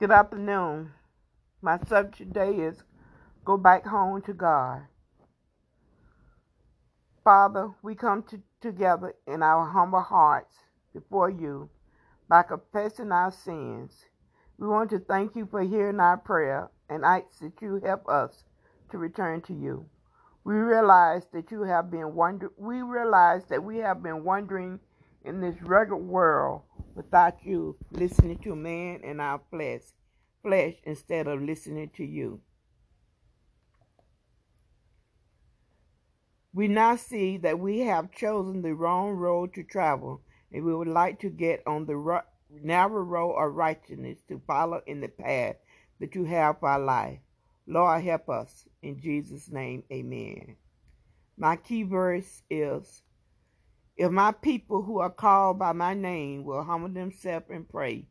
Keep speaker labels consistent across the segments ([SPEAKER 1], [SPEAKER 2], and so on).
[SPEAKER 1] Good afternoon. My subject today is Go Back Home to God. Father, we come to, together in our humble hearts before you by confessing our sins. We want to thank you for hearing our prayer and ask that you help us to return to you. We realize that you have been wonder we realize that we have been wandering in this rugged world without you listening to man and our flesh flesh instead of listening to you. We now see that we have chosen the wrong road to travel, and we would like to get on the narrow road of righteousness to follow in the path that you have for our life. Lord, help us. In Jesus' name, amen. My key verse is If my people who are called by my name will humble themselves and pray,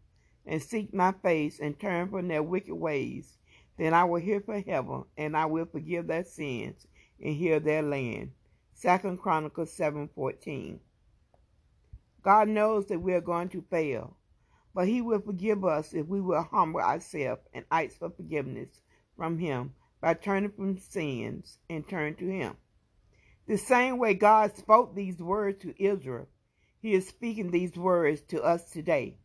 [SPEAKER 1] and seek my face and turn from their wicked ways, then I will hear from heaven, and I will forgive their sins and heal their land. Second Chronicles 7:14. God knows that we are going to fail, but he will forgive us if we will humble ourselves and ask for forgiveness from him by turning from sins and turn to him. The same way God spoke these words to Israel, he is speaking these words to us today.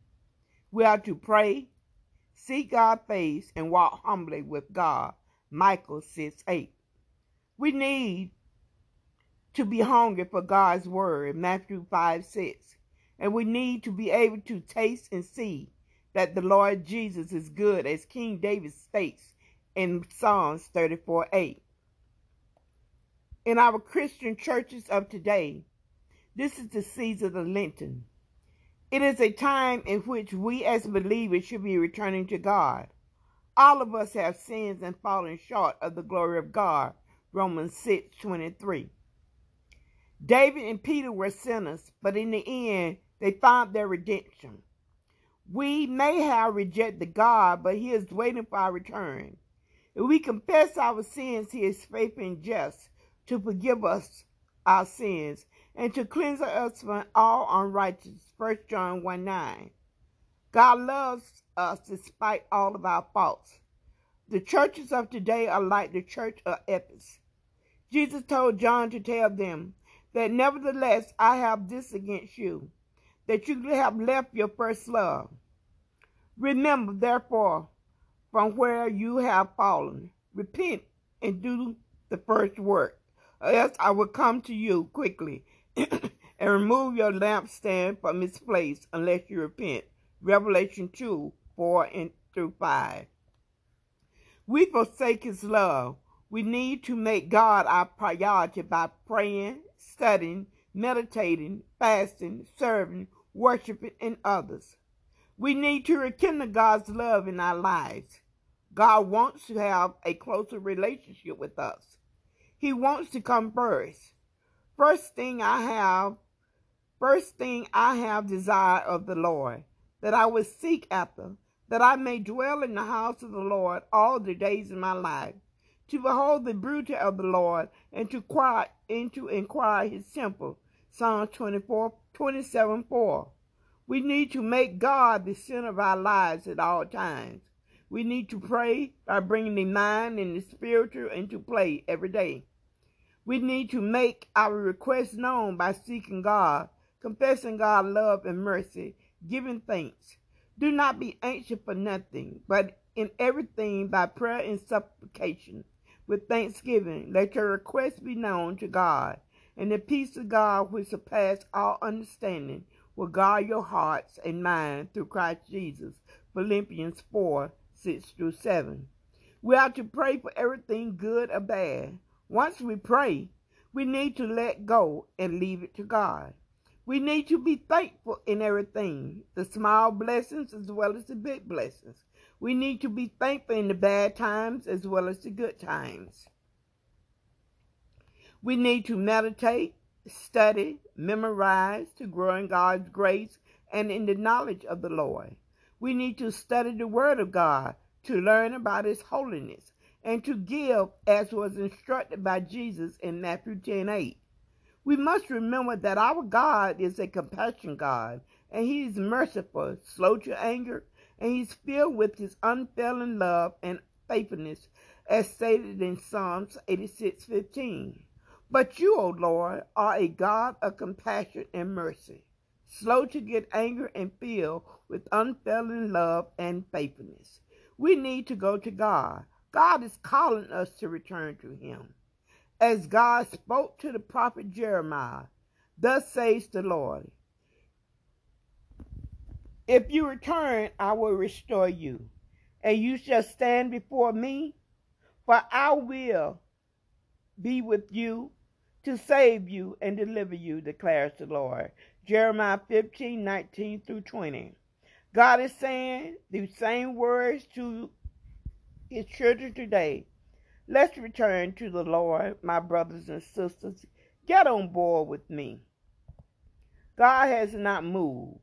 [SPEAKER 1] We are to pray, seek God's face, and walk humbly with God. Micah 6 8. We need to be hungry for God's word, Matthew 5 6. And we need to be able to taste and see that the Lord Jesus is good, as King David states in Psalms 34 8. In our Christian churches of today, this is the season of Lenten. It is a time in which we as believers should be returning to God. All of us have sins and fallen short of the glory of God. Romans 6 23. David and Peter were sinners, but in the end, they found their redemption. We may have rejected God, but He is waiting for our return. If we confess our sins, He is faithful and just to forgive us our sins and to cleanse us from all unrighteousness. 1 John 1 9. God loves us despite all of our faults. The churches of today are like the church of Ephesus. Jesus told John to tell them, that nevertheless I have this against you, that you have left your first love. Remember, therefore, from where you have fallen, repent and do the first work, or else I will come to you quickly and remove your lampstand from its place unless you repent. Revelation 2 4 and through 5. We forsake his love. We need to make God our priority by praying, studying, meditating, fasting, serving, worshiping, and others. We need to rekindle God's love in our lives. God wants to have a closer relationship with us. He wants to come first. First thing I have, first thing I have desire of the Lord, that I would seek after, that I may dwell in the house of the Lord all the days of my life, to behold the beauty of the Lord, and to cry and to inquire his temple. Psalm 24, 27, 4. We need to make God the center of our lives at all times. We need to pray by bringing the mind and the spiritual into play every day. We need to make our requests known by seeking God, confessing God's love and mercy, giving thanks. Do not be anxious for nothing, but in everything by prayer and supplication with thanksgiving. Let your requests be known to God, and the peace of God, which surpasses all understanding, will guard your hearts and minds through Christ Jesus. Philippians 4 6 through 7. We are to pray for everything good or bad. Once we pray, we need to let go and leave it to God. We need to be thankful in everything, the small blessings as well as the big blessings. We need to be thankful in the bad times as well as the good times. We need to meditate, study, memorize to grow in God's grace and in the knowledge of the Lord. We need to study the Word of God to learn about His holiness and to give as was instructed by Jesus in Matthew 10 8. We must remember that our God is a compassion God and He is merciful, slow to anger, and he's filled with his unfailing love and faithfulness, as stated in Psalms 86:15. But you, O Lord, are a God of compassion and mercy, slow to get angry and filled with unfailing love and faithfulness. We need to go to God. God is calling us to return to him. As God spoke to the prophet Jeremiah, thus says the Lord, If you return, I will restore you, and you shall stand before me, for I will be with you to save you and deliver you, declares the Lord. Jeremiah 15, 19 through 20. God is saying the same words to his children today. Let's return to the Lord, my brothers and sisters. Get on board with me. God has not moved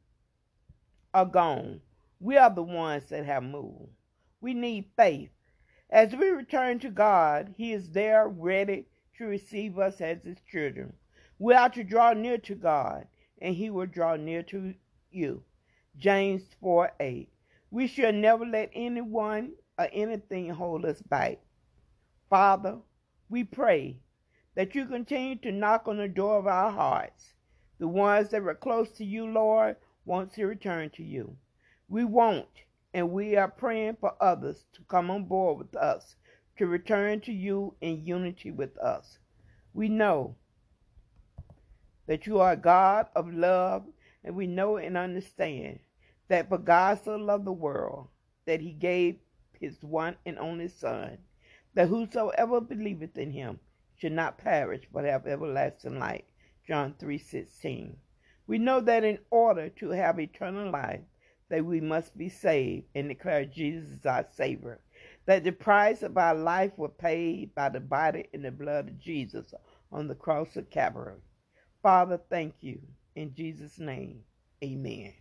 [SPEAKER 1] or gone. We are the ones that have moved. We need faith. As we return to God, He is there ready to receive us as his children. We are to draw near to God, and he will draw near to you. James 4 8. We should never let anyone or anything hold us back. Father, we pray that you continue to knock on the door of our hearts. The ones that were close to you, Lord, want to return to you. We won't, and we are praying for others to come on board with us to return to you in unity with us. We know that you are a God of love, and we know and understand that for God so loved the world that he gave his one and only Son, that whosoever believeth in him should not perish but have everlasting life. John 3:16. We know that in order to have eternal life, that we must be saved and declare Jesus as our Savior that the price of our life was paid by the body and the blood of Jesus on the cross of Calvary. Father, thank you. In Jesus' name, amen.